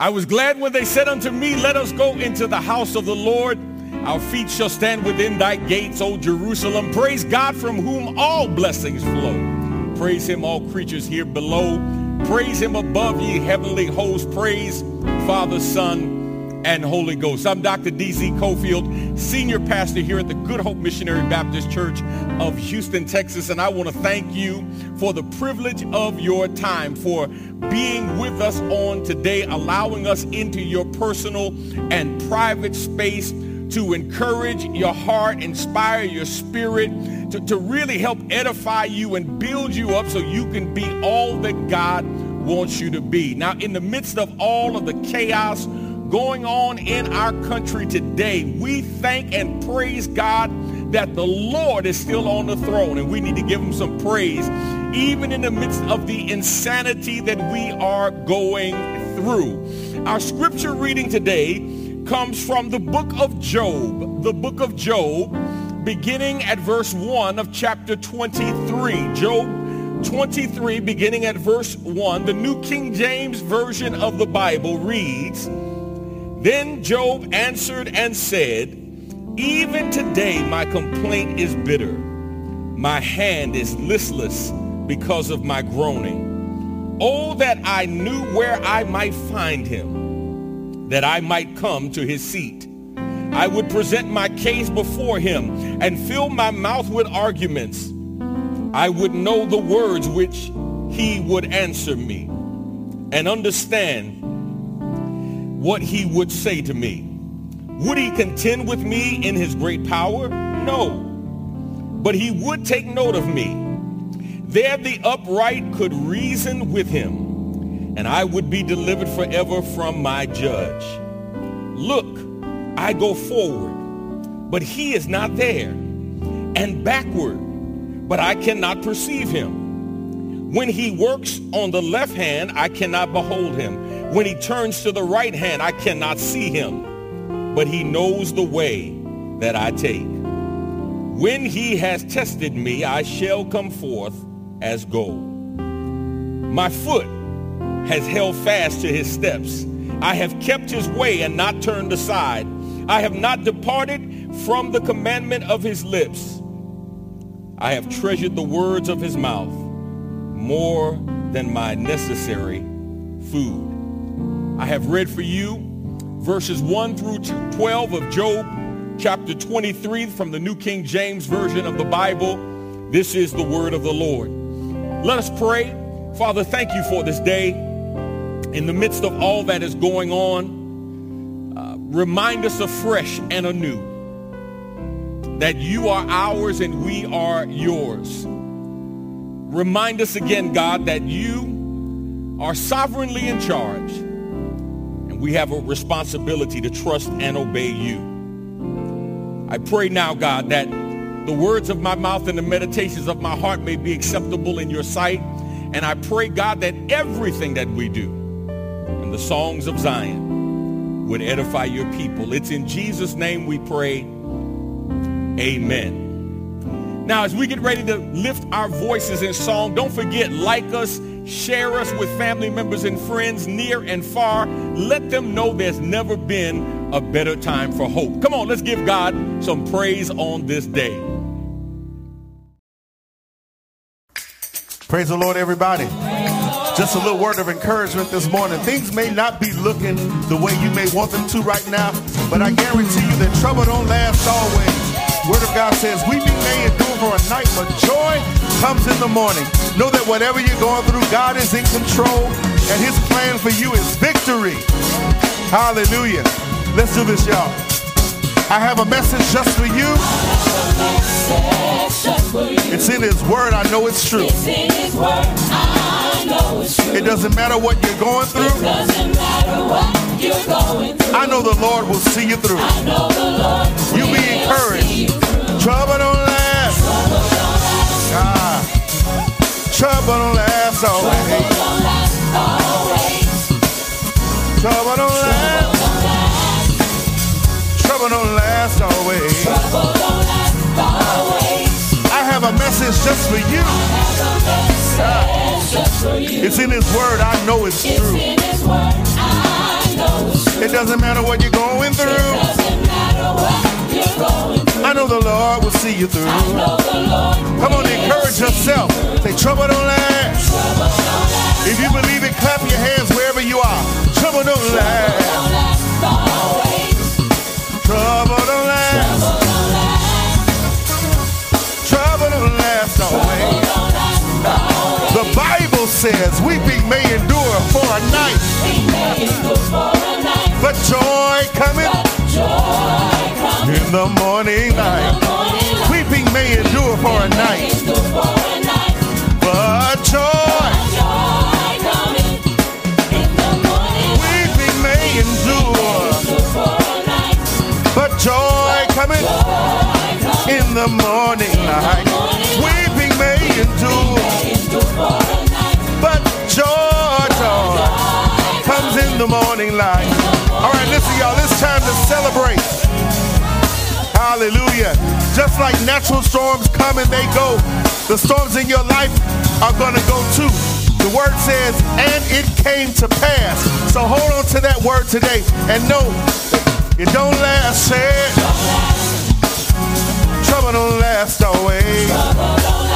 I was glad when they said unto me, let us go into the house of the Lord. Our feet shall stand within thy gates, O Jerusalem. Praise God from whom all blessings flow. Praise him, all creatures here below. Praise him above ye heavenly hosts. Praise Father, Son, and Holy Ghost. I'm Dr. D.Z. Cofield, Senior Pastor here at the Good Hope Missionary Baptist Church of Houston, Texas. And I want to thank you for the privilege of your time, for being with us on today, allowing us into your personal and private space to encourage your heart, inspire your spirit, to, to really help edify you and build you up so you can be all that God wants you to be. Now, in the midst of all of the chaos, going on in our country today, we thank and praise God that the Lord is still on the throne and we need to give him some praise even in the midst of the insanity that we are going through. Our scripture reading today comes from the book of Job, the book of Job, beginning at verse 1 of chapter 23. Job 23, beginning at verse 1, the New King James Version of the Bible reads, then Job answered and said, Even today my complaint is bitter. My hand is listless because of my groaning. Oh, that I knew where I might find him, that I might come to his seat. I would present my case before him and fill my mouth with arguments. I would know the words which he would answer me and understand what he would say to me. Would he contend with me in his great power? No. But he would take note of me. There the upright could reason with him, and I would be delivered forever from my judge. Look, I go forward, but he is not there, and backward, but I cannot perceive him. When he works on the left hand, I cannot behold him. When he turns to the right hand, I cannot see him, but he knows the way that I take. When he has tested me, I shall come forth as gold. My foot has held fast to his steps. I have kept his way and not turned aside. I have not departed from the commandment of his lips. I have treasured the words of his mouth more than my necessary food. I have read for you verses 1 through 12 of Job chapter 23 from the New King James Version of the Bible. This is the word of the Lord. Let us pray. Father, thank you for this day. In the midst of all that is going on, uh, remind us afresh and anew that you are ours and we are yours. Remind us again, God, that you are sovereignly in charge we have a responsibility to trust and obey you. I pray now, God, that the words of my mouth and the meditations of my heart may be acceptable in your sight. And I pray, God, that everything that we do in the songs of Zion would edify your people. It's in Jesus' name we pray. Amen. Now, as we get ready to lift our voices in song, don't forget, like us, share us with family members and friends near and far. Let them know there's never been a better time for hope. Come on, let's give God some praise on this day. Praise the Lord, everybody. Just a little word of encouragement this morning. Things may not be looking the way you may want them to right now, but I guarantee you that trouble don't last always. Word of God says, weeping may endure for a night, but joy comes in the morning. Know that whatever you're going through, God is in control, and his plan for you is victory. Hallelujah. Let's do this, y'all. I have a message just for you. It's in his word. I know it's true. It's in his word. I know it's true. It doesn't matter what you're going through. It doesn't matter what you're going through. I know the Lord will see you through. I know the Lord You be encouraged. Trouble don't Trouble don't last Trouble always. don't last always. Trouble don't last. Trouble don't last. Trouble don't last always. Trouble don't last always. I have a message just for you. Have a message just for you. It's in His Word. I know it's It's true. word. I what you're going through. Doesn't matter what you're going through. I know the Lord will see you through. Know the Lord. Come on, encourage yourself. Say, trouble don't last. If you believe it, clap your hands wherever you are. Trouble don't last. Don't last always. Trouble don't last. Trouble don't last always. Don't last always. The Bible says weeping may endure for a night, We may endure for a night, but joy cometh but joy comes in the morning light. Weeping may endure for a night, but joy. coming. Weeping may endure, but joy comes in the morning light. Weeping may endure, but joy, joy comes in the morning light. All right, listen, y'all, time to celebrate. Hallelujah. Just like natural storms come and they go, the storms in your life are going to go too. The word says, and it came to pass. So hold on to that word today and know it don't last. Say it. Trouble don't last always.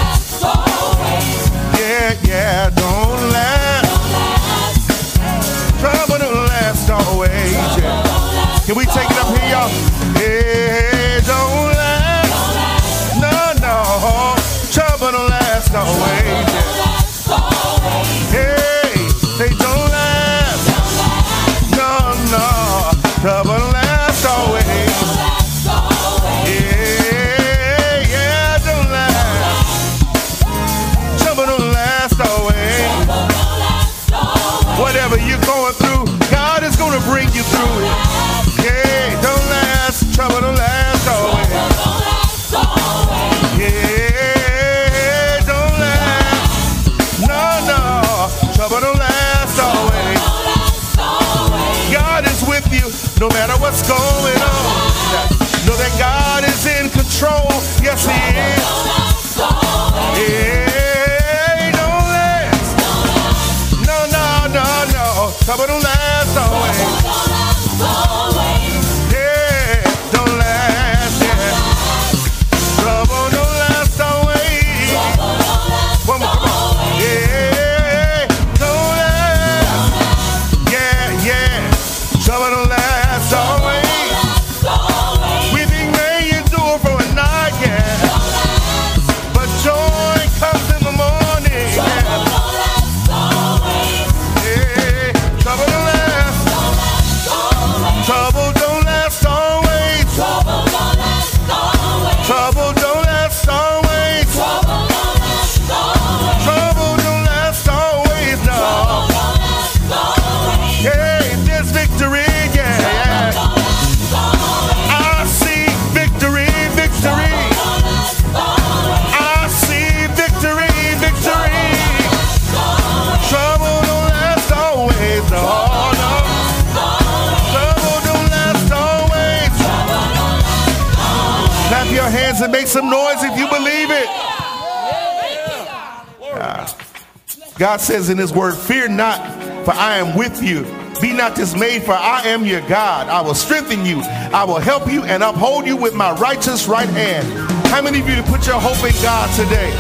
Says in His Word, Fear not, for I am with you. Be not dismayed, for I am your God. I will strengthen you. I will help you and uphold you with my righteous right hand. How many of you put your hope in God today?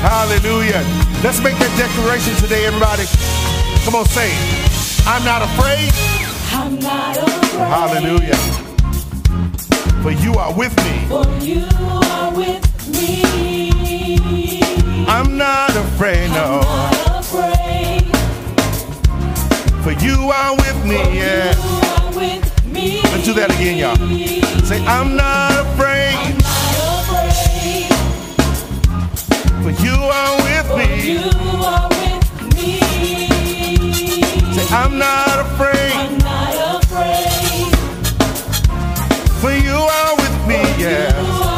Hallelujah. Let's make that declaration today, everybody. Come on, say it. I'm not afraid. I'm not afraid. Hallelujah. For you are with me. For you are with me. I'm not afraid, no. Not afraid. For you are with me, yeah. You are with me. Let's do that again, y'all. Say, I'm not afraid. I'm Not afraid. For you are with me. You are with me. Say, I'm not afraid. I'm not afraid. For you are with me, You yeah.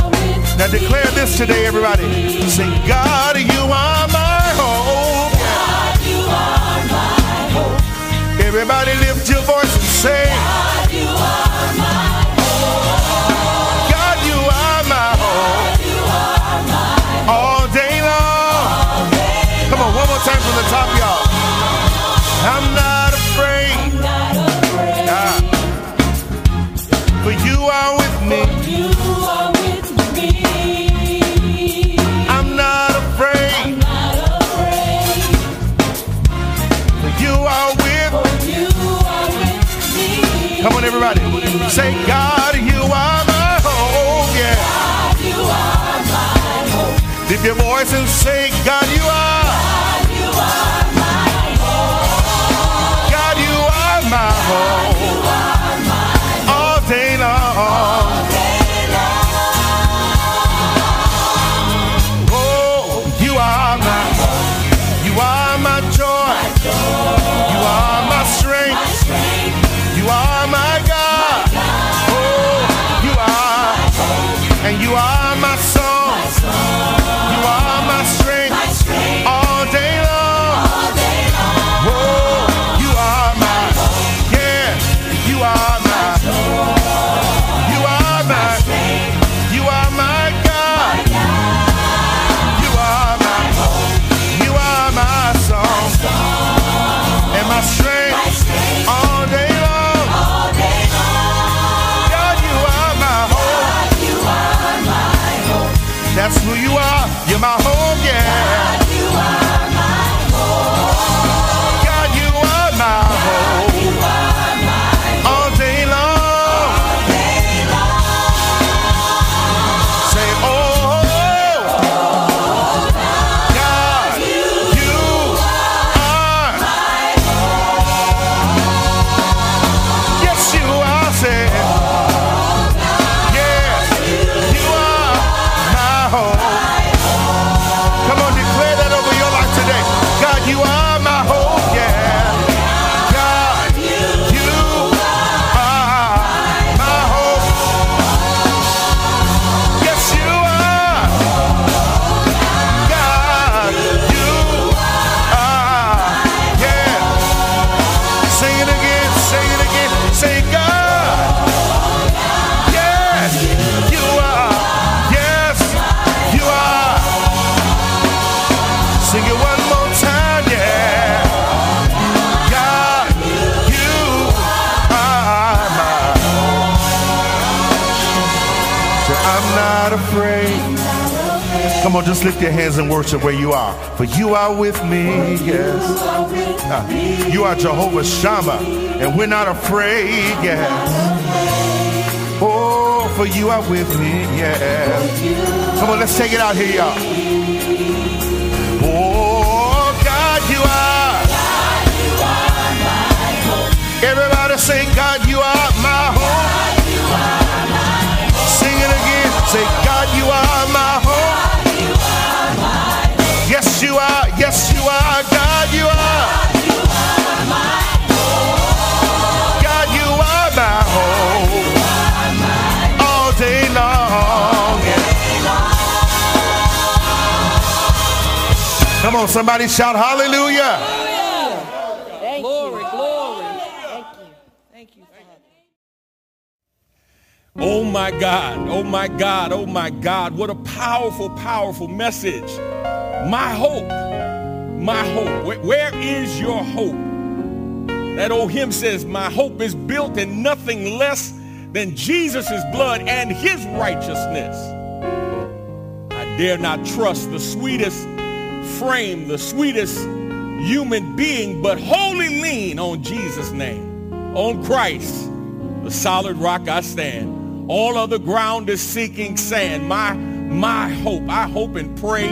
Now declare this today, everybody. Say, God, you are my hope. God. You are my hope. Everybody lift your voice and say, Come on, everybody. Say, God, you are my hope. Yeah. God, you are my hope. Lift your voice and say, God, you are. God, you are my hope. God, you are my hope. And worship where you are. For you are with me, yes. Ah, You are Jehovah Shammah, and we're not afraid, yes. Oh, for you are with me, yes. Come on, let's take it out here, y'all. Oh, God, you are. Everybody say, God, you are my hope. Sing it again. Say, Come on, somebody shout hallelujah. Thank glory, you. glory. Thank you. Thank you, Father. Oh my God, oh my God, oh my God. What a powerful, powerful message. My hope, my hope. Where, where is your hope? That old hymn says, my hope is built in nothing less than Jesus' blood and his righteousness. I dare not trust the sweetest frame, the sweetest human being, but wholly lean on Jesus' name, on Christ, the solid rock I stand. All other ground is sinking sand. My, my hope, I hope and pray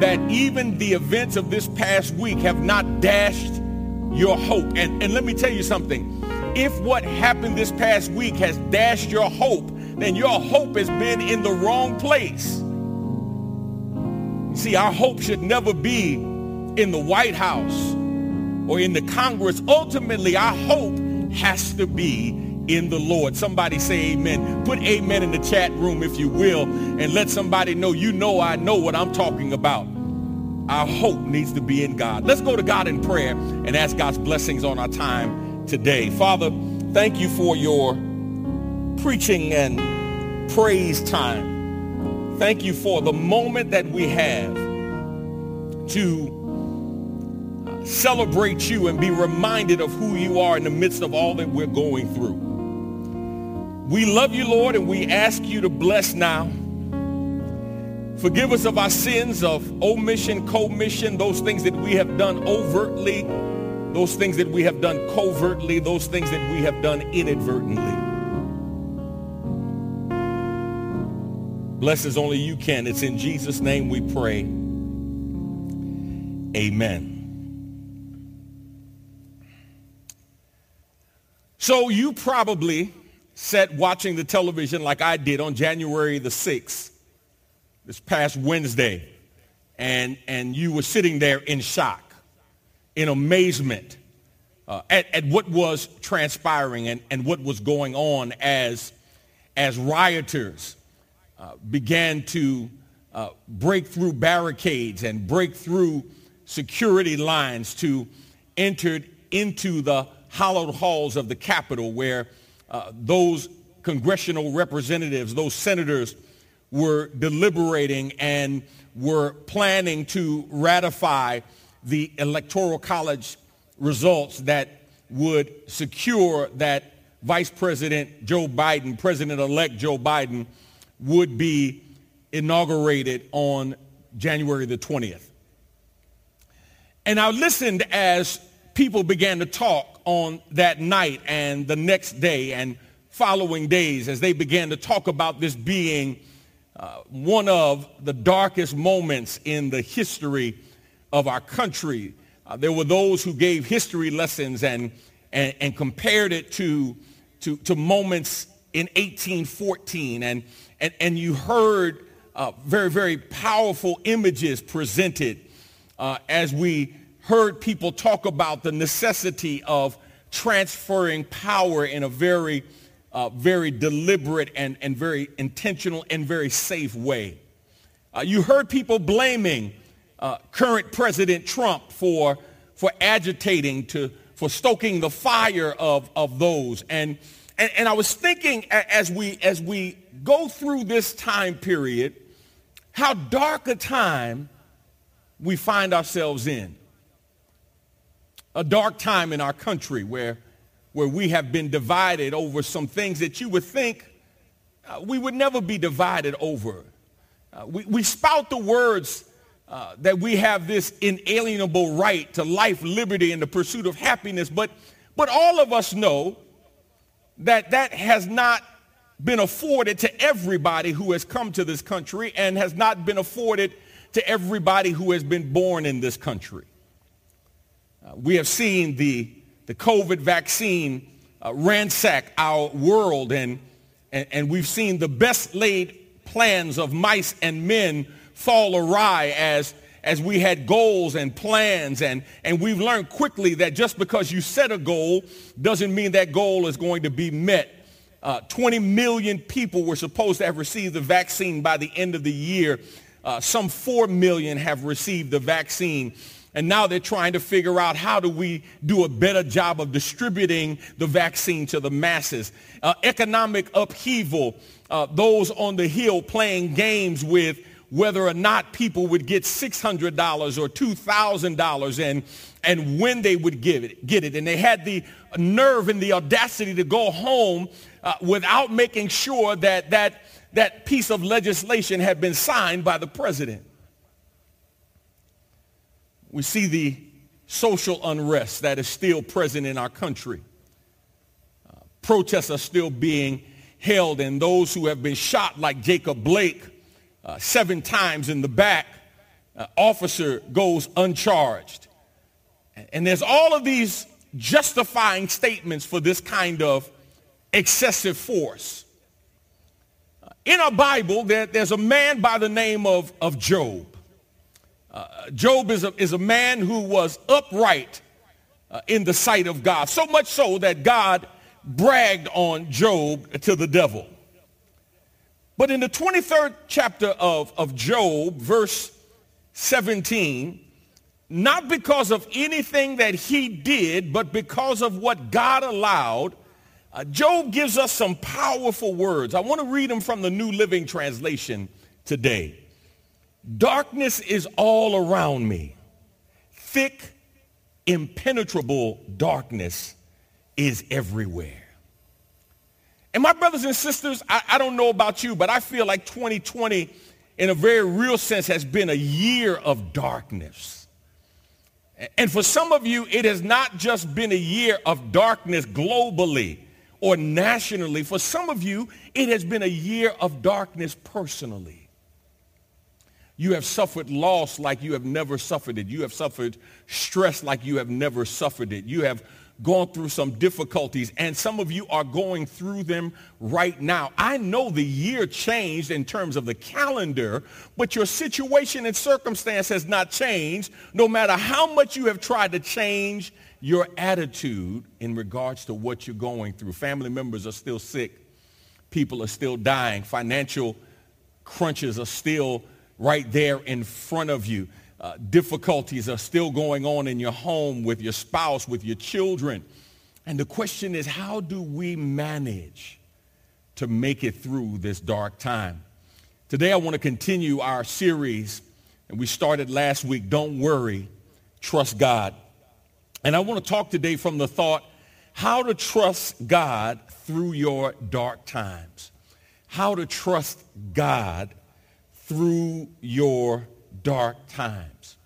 that even the events of this past week have not dashed your hope. And, and let me tell you something. If what happened this past week has dashed your hope, then your hope has been in the wrong place. See, our hope should never be in the White House or in the Congress. Ultimately, our hope has to be in the Lord. Somebody say amen. Put amen in the chat room if you will and let somebody know you know I know what I'm talking about. Our hope needs to be in God. Let's go to God in prayer and ask God's blessings on our time today. Father, thank you for your preaching and praise time. Thank you for the moment that we have to uh, celebrate you and be reminded of who you are in the midst of all that we're going through. We love you, Lord, and we ask you to bless now. Forgive us of our sins of omission, commission, those things that we have done overtly, those things that we have done covertly, those things that we have done inadvertently. Bless as only you can. It's in Jesus' name we pray. Amen. So you probably sat watching the television like I did on January the 6th, this past Wednesday, and, and you were sitting there in shock, in amazement uh, at, at what was transpiring and, and what was going on as, as rioters uh, began to uh, break through barricades and break through security lines to enter into the hallowed halls of the Capitol where uh, those congressional representatives, those senators were deliberating and were planning to ratify the electoral college results that would secure that Vice President Joe Biden, President-elect Joe Biden, would be inaugurated on January the 20th. And I listened as people began to talk on that night and the next day and following days as they began to talk about this being uh, one of the darkest moments in the history of our country. Uh, there were those who gave history lessons and, and, and compared it to, to, to moments in 1814. And, and, and you heard uh, very, very powerful images presented uh, as we heard people talk about the necessity of transferring power in a very, uh, very deliberate and, and very intentional and very safe way. Uh, you heard people blaming uh, current President Trump for, for agitating, to, for stoking the fire of, of those. And, and, and I was thinking as we, as we go through this time period, how dark a time we find ourselves in. A dark time in our country where, where we have been divided over some things that you would think uh, we would never be divided over. Uh, we, we spout the words uh, that we have this inalienable right to life, liberty, and the pursuit of happiness. But, but all of us know that that has not been afforded to everybody who has come to this country and has not been afforded to everybody who has been born in this country. Uh, we have seen the, the COVID vaccine uh, ransack our world and, and, and we've seen the best laid plans of mice and men fall awry as, as we had goals and plans. And, and we've learned quickly that just because you set a goal doesn't mean that goal is going to be met. Uh, 20 million people were supposed to have received the vaccine by the end of the year. Uh, some 4 million have received the vaccine. And now they're trying to figure out how do we do a better job of distributing the vaccine to the masses. Uh, economic upheaval, uh, those on the hill playing games with whether or not people would get $600 or $2,000 and, and when they would give it, get it. And they had the nerve and the audacity to go home uh, without making sure that, that that piece of legislation had been signed by the president. We see the social unrest that is still present in our country. Uh, protests are still being held and those who have been shot like Jacob Blake uh, seven times in the back, uh, officer goes uncharged. And there's all of these justifying statements for this kind of excessive force. Uh, in our Bible, there, there's a man by the name of, of Job. Uh, Job is a, is a man who was upright uh, in the sight of God, so much so that God bragged on Job to the devil. But in the 23rd chapter of, of Job, verse 17, not because of anything that he did, but because of what God allowed, uh, Job gives us some powerful words. I want to read them from the New Living Translation today. Darkness is all around me. Thick, impenetrable darkness is everywhere. And my brothers and sisters, I, I, don't know about you, but I feel like 2020 in a very real sense has been a year of darkness. And for some of you, it has not just been a year of darkness globally or nationally. For some of you, it has been a year of darkness personally. You have suffered loss like you have never suffered it. You have suffered stress like you have never suffered it. You have gone through some difficulties, and some of you are going through them right now. I know the year changed in terms of the calendar, but your situation and circumstance has not changed, no matter how much you have tried to change your attitude in regards to what you're going through. Family members are still sick. People are still dying. Financial crunches are still right there in front of you. Uh, difficulties are still going on in your home with your spouse, with your children. And the question is, how do we manage to make it through this dark time? Today I want to continue our series, and we started last week, Don't Worry, Trust God. And I want to talk today from the thought, how to trust God through your dark times. How to trust God through your dark times.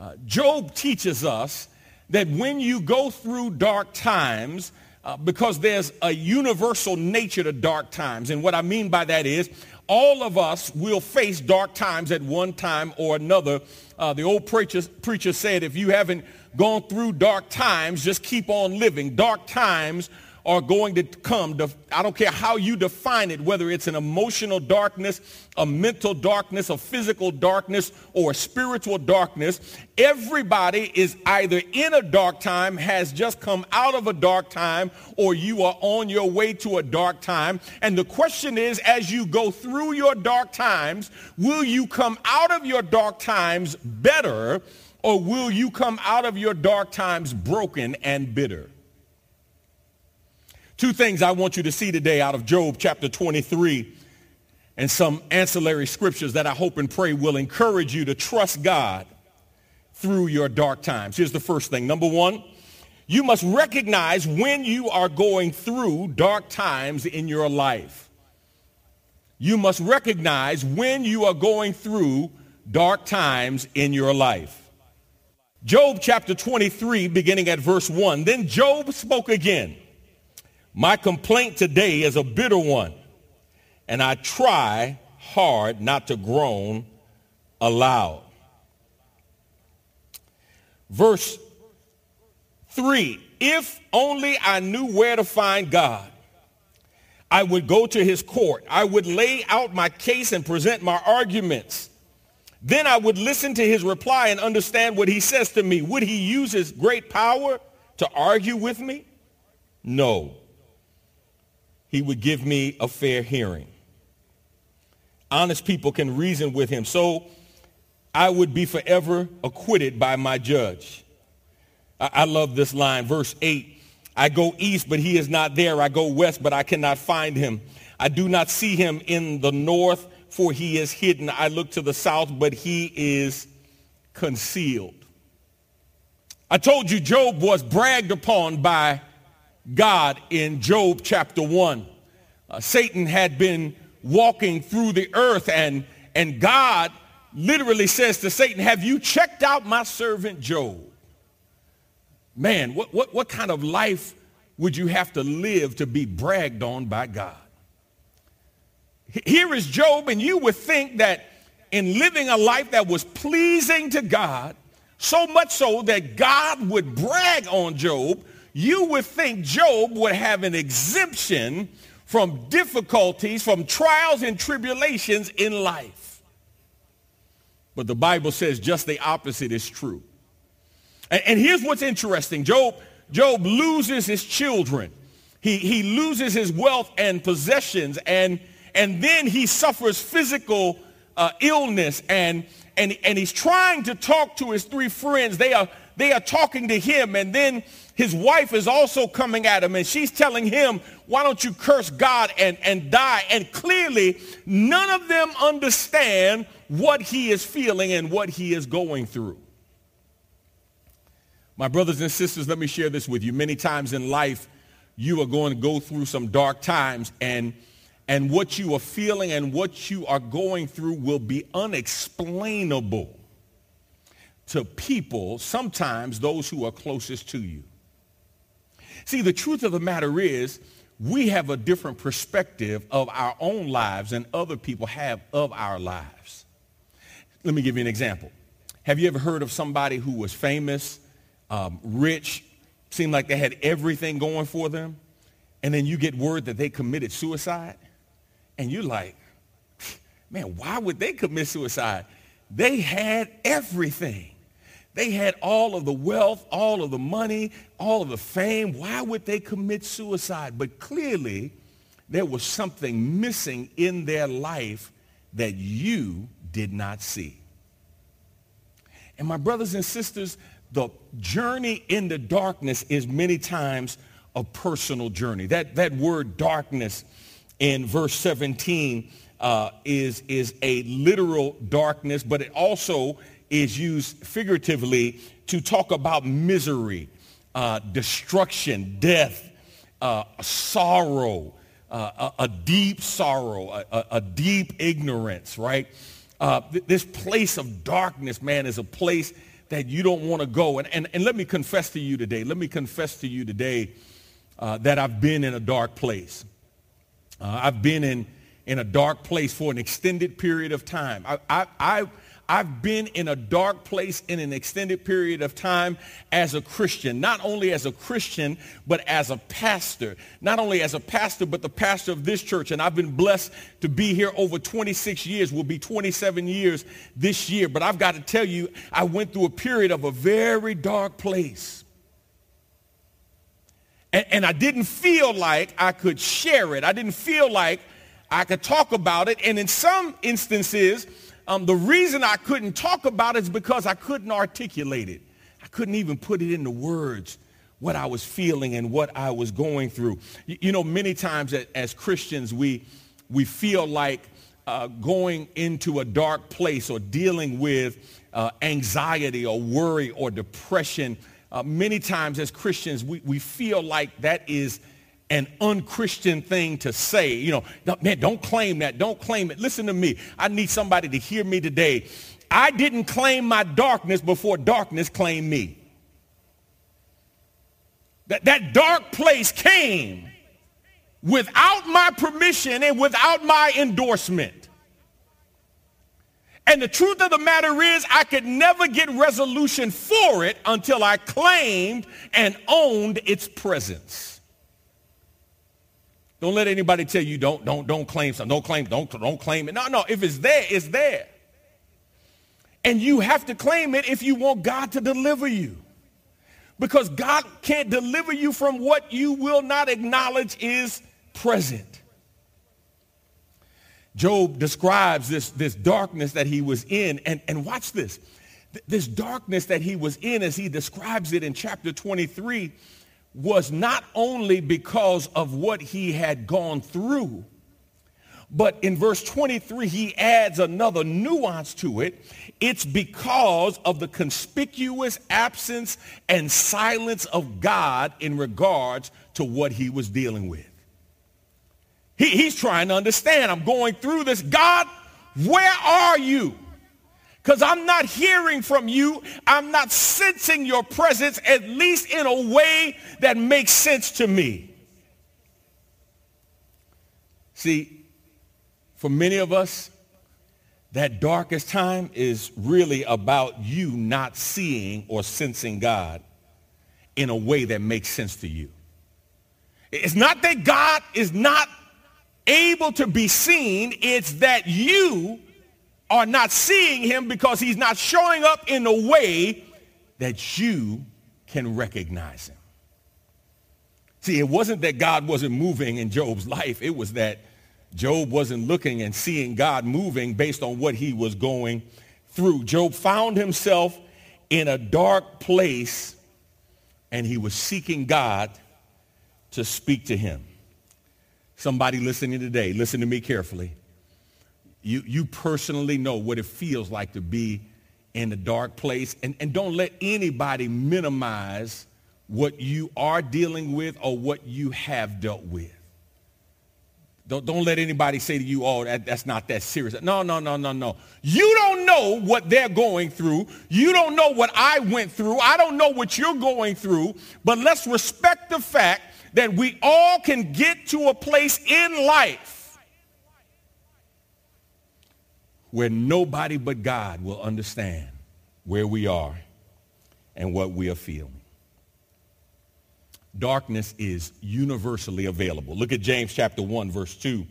Uh, Job teaches us that when you go through dark times, uh, because there's a universal nature to dark times. And what I mean by that is all of us will face dark times at one time or another. Uh, the old preacher, preacher said, if you haven't gone through dark times, just keep on living. Dark times are going to come. I don't care how you define it, whether it's an emotional darkness, a mental darkness, a physical darkness, or a spiritual darkness. Everybody is either in a dark time, has just come out of a dark time, or you are on your way to a dark time. And the question is, as you go through your dark times, will you come out of your dark times better, or will you come out of your dark times broken and bitter? Two things I want you to see today out of Job chapter 23 and some ancillary scriptures that I hope and pray will encourage you to trust God through your dark times. Here's the first thing. Number one, you must recognize when you are going through dark times in your life. You must recognize when you are going through dark times in your life. Job chapter 23, beginning at verse 1. Then Job spoke again. My complaint today is a bitter one, and I try hard not to groan aloud. Verse 3 If only I knew where to find God, I would go to his court. I would lay out my case and present my arguments. Then I would listen to his reply and understand what he says to me. Would he use his great power to argue with me? No he would give me a fair hearing. Honest people can reason with him. So I would be forever acquitted by my judge. I, I love this line, verse 8. I go east, but he is not there. I go west, but I cannot find him. I do not see him in the north, for he is hidden. I look to the south, but he is concealed. I told you Job was bragged upon by God in Job chapter 1. Uh, Satan had been walking through the earth and, and God literally says to Satan, have you checked out my servant Job? Man, what, what, what kind of life would you have to live to be bragged on by God? Here is Job, and you would think that in living a life that was pleasing to God, so much so that God would brag on Job, you would think Job would have an exemption from difficulties, from trials and tribulations in life. But the Bible says just the opposite is true. And, and here's what's interesting. Job, Job loses his children. He, he loses his wealth and possessions and, and then he suffers physical uh, illness and, and, and he's trying to talk to his three friends. They are, they are talking to him and then his wife is also coming at him and she's telling him, why don't you curse God and, and die? And clearly, none of them understand what he is feeling and what he is going through. My brothers and sisters, let me share this with you. Many times in life, you are going to go through some dark times and and what you are feeling and what you are going through will be unexplainable to people, sometimes those who are closest to you. See, the truth of the matter is we have a different perspective of our own lives than other people have of our lives. Let me give you an example. Have you ever heard of somebody who was famous, um, rich, seemed like they had everything going for them, and then you get word that they committed suicide? And you're like, man, why would they commit suicide? They had everything. They had all of the wealth, all of the money, all of the fame. Why would they commit suicide? But clearly, there was something missing in their life that you did not see. And my brothers and sisters, the journey in the darkness is many times a personal journey. That, that word darkness in verse 17 uh, is, is a literal darkness, but it also is used figuratively to talk about misery, uh, destruction, death, uh, sorrow, uh, a, a, deep sorrow, a, a, deep ignorance, right? Uh, th- this place of darkness, man, is a place that you don't want to go. And, and, and let me confess to you today, let me confess to you today uh, that I've been in a dark place. Uh, I've been in, in a dark place for an extended period of time. I, I, I I've been in a dark place in an extended period of time as a Christian, not only as a Christian, but as a pastor. Not only as a pastor, but the pastor of this church. And I've been blessed to be here over 26 years, will be 27 years this year. But I've got to tell you, I went through a period of a very dark place. And, and I didn't feel like I could share it. I didn't feel like I could talk about it. And in some instances, um, the reason I couldn't talk about it is because I couldn't articulate it. I couldn't even put it into words what I was feeling and what I was going through. You, you know, many times as Christians, we, we feel like uh, going into a dark place or dealing with uh, anxiety or worry or depression. Uh, many times as Christians, we, we feel like that is an unchristian thing to say. You know, man, don't claim that. Don't claim it. Listen to me. I need somebody to hear me today. I didn't claim my darkness before darkness claimed me. That, that dark place came without my permission and without my endorsement. And the truth of the matter is I could never get resolution for it until I claimed and owned its presence. Don't let anybody tell you don't don't don't claim something. Don't claim don't don't claim it. No, no. If it's there, it's there. And you have to claim it if you want God to deliver you. Because God can't deliver you from what you will not acknowledge is present. Job describes this, this darkness that he was in. And, and watch this. This darkness that he was in as he describes it in chapter 23 was not only because of what he had gone through, but in verse 23, he adds another nuance to it. It's because of the conspicuous absence and silence of God in regards to what he was dealing with. He, he's trying to understand. I'm going through this. God, where are you? Because I'm not hearing from you. I'm not sensing your presence, at least in a way that makes sense to me. See, for many of us, that darkest time is really about you not seeing or sensing God in a way that makes sense to you. It's not that God is not able to be seen. It's that you are not seeing him because he's not showing up in a way that you can recognize him. See, it wasn't that God wasn't moving in Job's life. It was that Job wasn't looking and seeing God moving based on what he was going through. Job found himself in a dark place and he was seeking God to speak to him. Somebody listening today, listen to me carefully. You, you personally know what it feels like to be in a dark place. And, and don't let anybody minimize what you are dealing with or what you have dealt with. Don't, don't let anybody say to you, oh, that, that's not that serious. No, no, no, no, no. You don't know what they're going through. You don't know what I went through. I don't know what you're going through. But let's respect the fact that we all can get to a place in life where nobody but God will understand where we are and what we are feeling. Darkness is universally available. Look at James chapter 1, verse 2.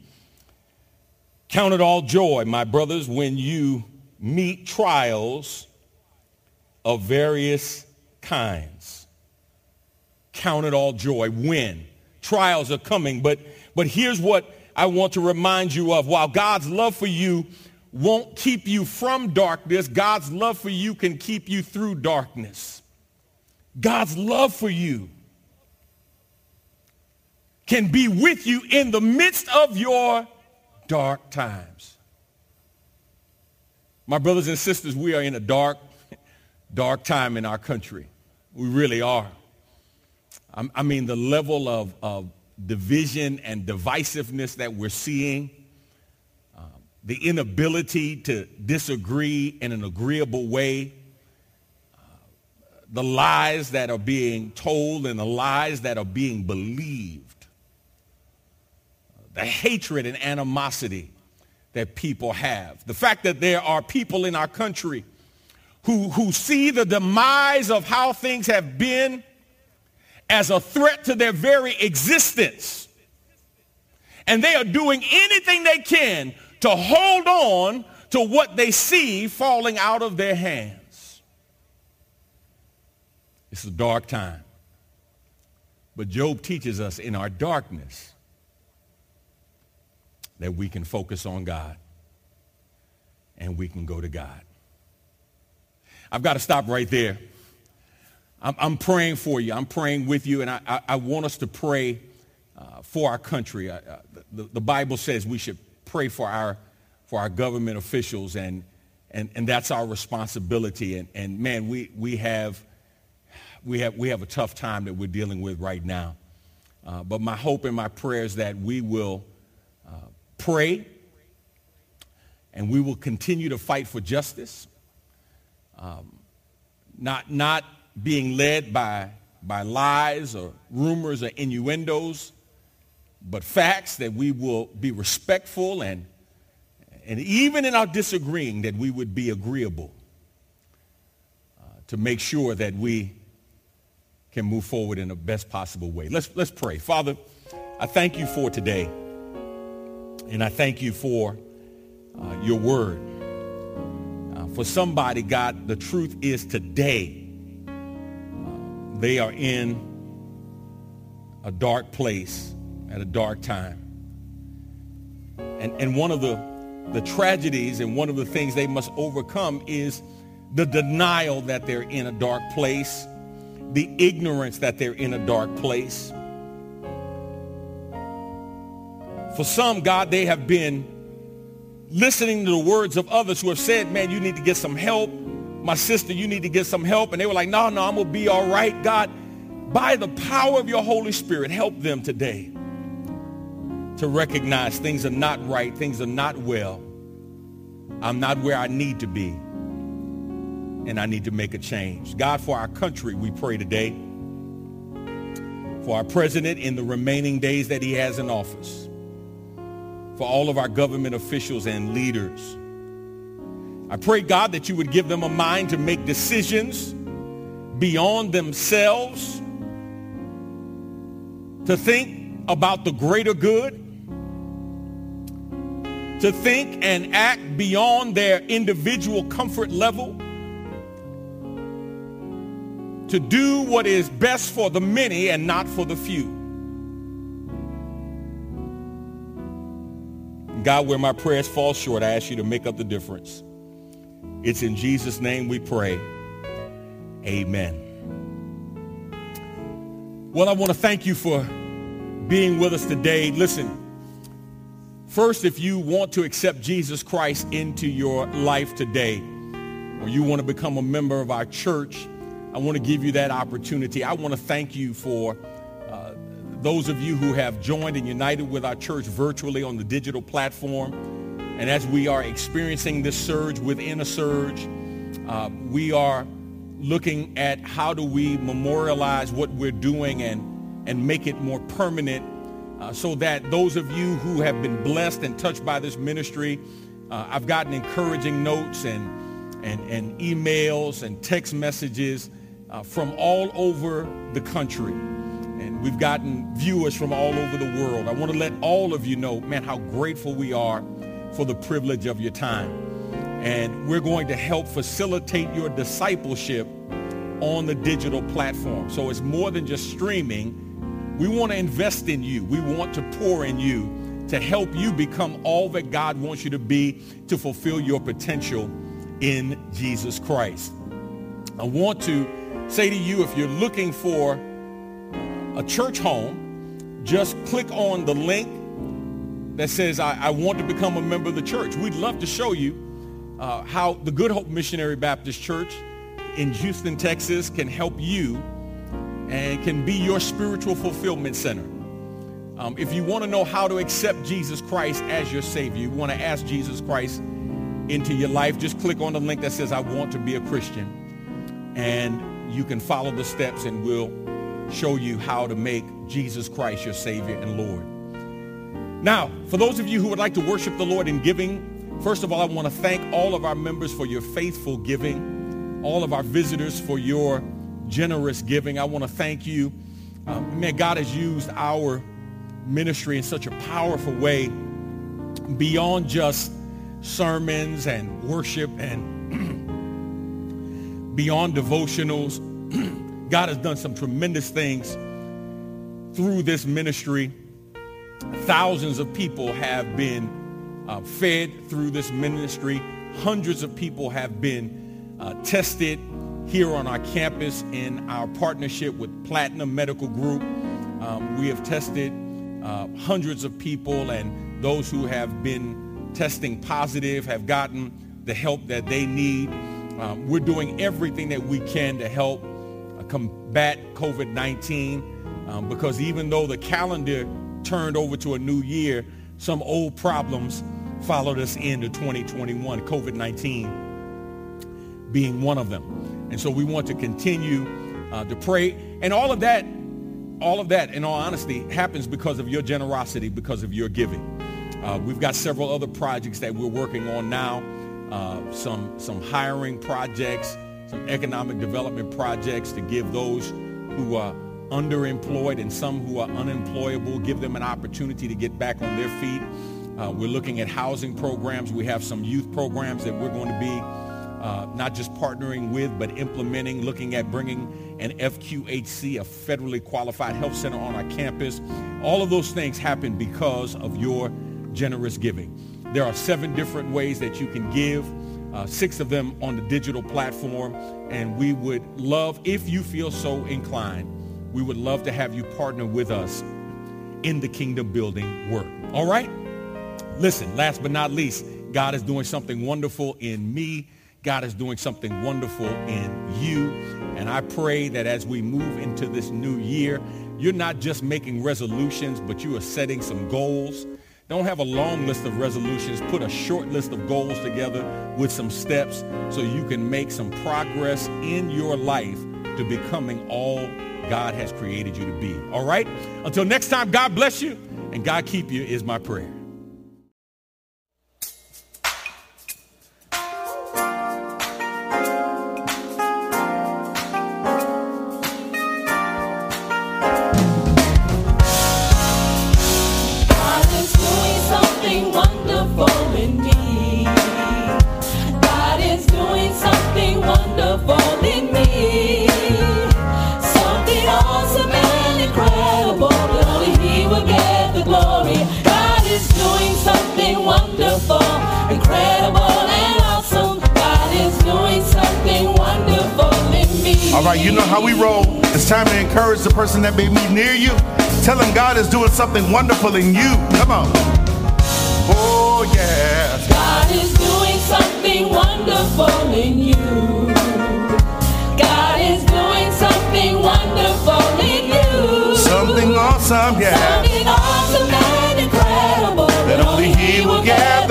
Count it all joy, my brothers, when you meet trials of various kinds. Count it all joy when trials are coming. But, but here's what I want to remind you of. While God's love for you won't keep you from darkness, God's love for you can keep you through darkness. God's love for you can be with you in the midst of your dark times. My brothers and sisters, we are in a dark, dark time in our country. We really are. I mean, the level of, of division and divisiveness that we're seeing, the inability to disagree in an agreeable way, uh, the lies that are being told and the lies that are being believed the hatred and animosity that people have. The fact that there are people in our country who, who see the demise of how things have been as a threat to their very existence. And they are doing anything they can to hold on to what they see falling out of their hands. It's a dark time. But Job teaches us in our darkness that we can focus on God and we can go to God. I've got to stop right there. I'm, I'm praying for you. I'm praying with you, and I, I, I want us to pray uh, for our country. Uh, the, the Bible says we should pray for our, for our government officials, and, and, and that's our responsibility. And, and man, we, we, have, we, have, we have a tough time that we're dealing with right now. Uh, but my hope and my prayer is that we will pray, and we will continue to fight for justice, um, not, not being led by, by lies or rumors or innuendos, but facts that we will be respectful and, and even in our disagreeing that we would be agreeable uh, to make sure that we can move forward in the best possible way. Let's, let's pray. Father, I thank you for today. And I thank you for uh, your word. Uh, for somebody, God, the truth is today uh, they are in a dark place at a dark time. And, and one of the, the tragedies and one of the things they must overcome is the denial that they're in a dark place, the ignorance that they're in a dark place. For some, God, they have been listening to the words of others who have said, man, you need to get some help. My sister, you need to get some help. And they were like, no, no, I'm going to be all right. God, by the power of your Holy Spirit, help them today to recognize things are not right. Things are not well. I'm not where I need to be. And I need to make a change. God, for our country, we pray today. For our president in the remaining days that he has in office for all of our government officials and leaders. I pray, God, that you would give them a mind to make decisions beyond themselves, to think about the greater good, to think and act beyond their individual comfort level, to do what is best for the many and not for the few. God, where my prayers fall short, I ask you to make up the difference. It's in Jesus' name we pray. Amen. Well, I want to thank you for being with us today. Listen, first, if you want to accept Jesus Christ into your life today, or you want to become a member of our church, I want to give you that opportunity. I want to thank you for uh, those of you who have joined and united with our church virtually on the digital platform. And as we are experiencing this surge within a surge, uh, we are looking at how do we memorialize what we're doing and, and make it more permanent uh, so that those of you who have been blessed and touched by this ministry, uh, I've gotten encouraging notes and, and, and emails and text messages uh, from all over the country. And we've gotten viewers from all over the world. I want to let all of you know, man, how grateful we are for the privilege of your time. And we're going to help facilitate your discipleship on the digital platform. So it's more than just streaming. We want to invest in you. We want to pour in you to help you become all that God wants you to be to fulfill your potential in Jesus Christ. I want to say to you, if you're looking for a church home, just click on the link that says, I, I want to become a member of the church. We'd love to show you uh, how the Good Hope Missionary Baptist Church in Houston, Texas can help you and can be your spiritual fulfillment center. Um, if you want to know how to accept Jesus Christ as your Savior, you want to ask Jesus Christ into your life, just click on the link that says, I want to be a Christian. And you can follow the steps and we'll show you how to make Jesus Christ your Savior and Lord. Now, for those of you who would like to worship the Lord in giving, first of all, I want to thank all of our members for your faithful giving, all of our visitors for your generous giving. I want to thank you. Um, man, God has used our ministry in such a powerful way beyond just sermons and worship and beyond devotionals. God has done some tremendous things through this ministry. Thousands of people have been uh, fed through this ministry. Hundreds of people have been uh, tested here on our campus in our partnership with Platinum Medical Group. Um, we have tested uh, hundreds of people and those who have been testing positive have gotten the help that they need. Um, we're doing everything that we can to help uh, combat COVID-19 um, because even though the calendar turned over to a new year, some old problems followed us into 2021, COVID-19 being one of them. And so we want to continue uh, to pray. And all of that, all of that, in all honesty, happens because of your generosity, because of your giving. Uh, we've got several other projects that we're working on now, uh, some, some hiring projects, some economic development projects to give those who are underemployed and some who are unemployable, give them an opportunity to get back on their feet. Uh, we're looking at housing programs. We have some youth programs that we're going to be uh, not just partnering with, but implementing, looking at bringing an FQHC, a federally qualified health center on our campus. All of those things happen because of your generous giving. There are seven different ways that you can give, uh, six of them on the digital platform, and we would love, if you feel so inclined, we would love to have you partner with us in the kingdom building work. All right? Listen, last but not least, God is doing something wonderful in me God is doing something wonderful in you. And I pray that as we move into this new year, you're not just making resolutions, but you are setting some goals. Don't have a long list of resolutions. Put a short list of goals together with some steps so you can make some progress in your life to becoming all God has created you to be. All right? Until next time, God bless you and God keep you is my prayer. Encourage the person that may be near you. Tell them God is doing something wonderful in you. Come on. Oh, yeah. God is doing something wonderful in you. God is doing something wonderful in you. Something awesome, yeah. Something awesome and incredible. That only He will get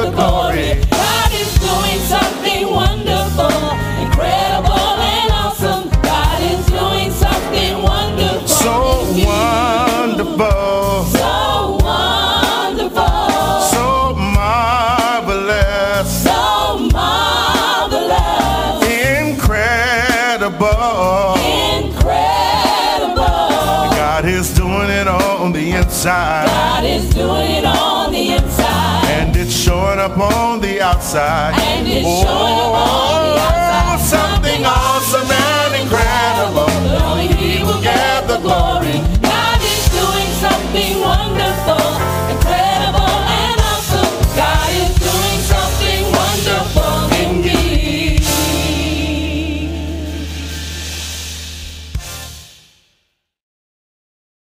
inside. God is doing it on the inside. And it's showing up on the outside. And it's oh, showing up on the oh, outside. Something awesome and incredible. Only He will get the glory. God is doing something wonderful.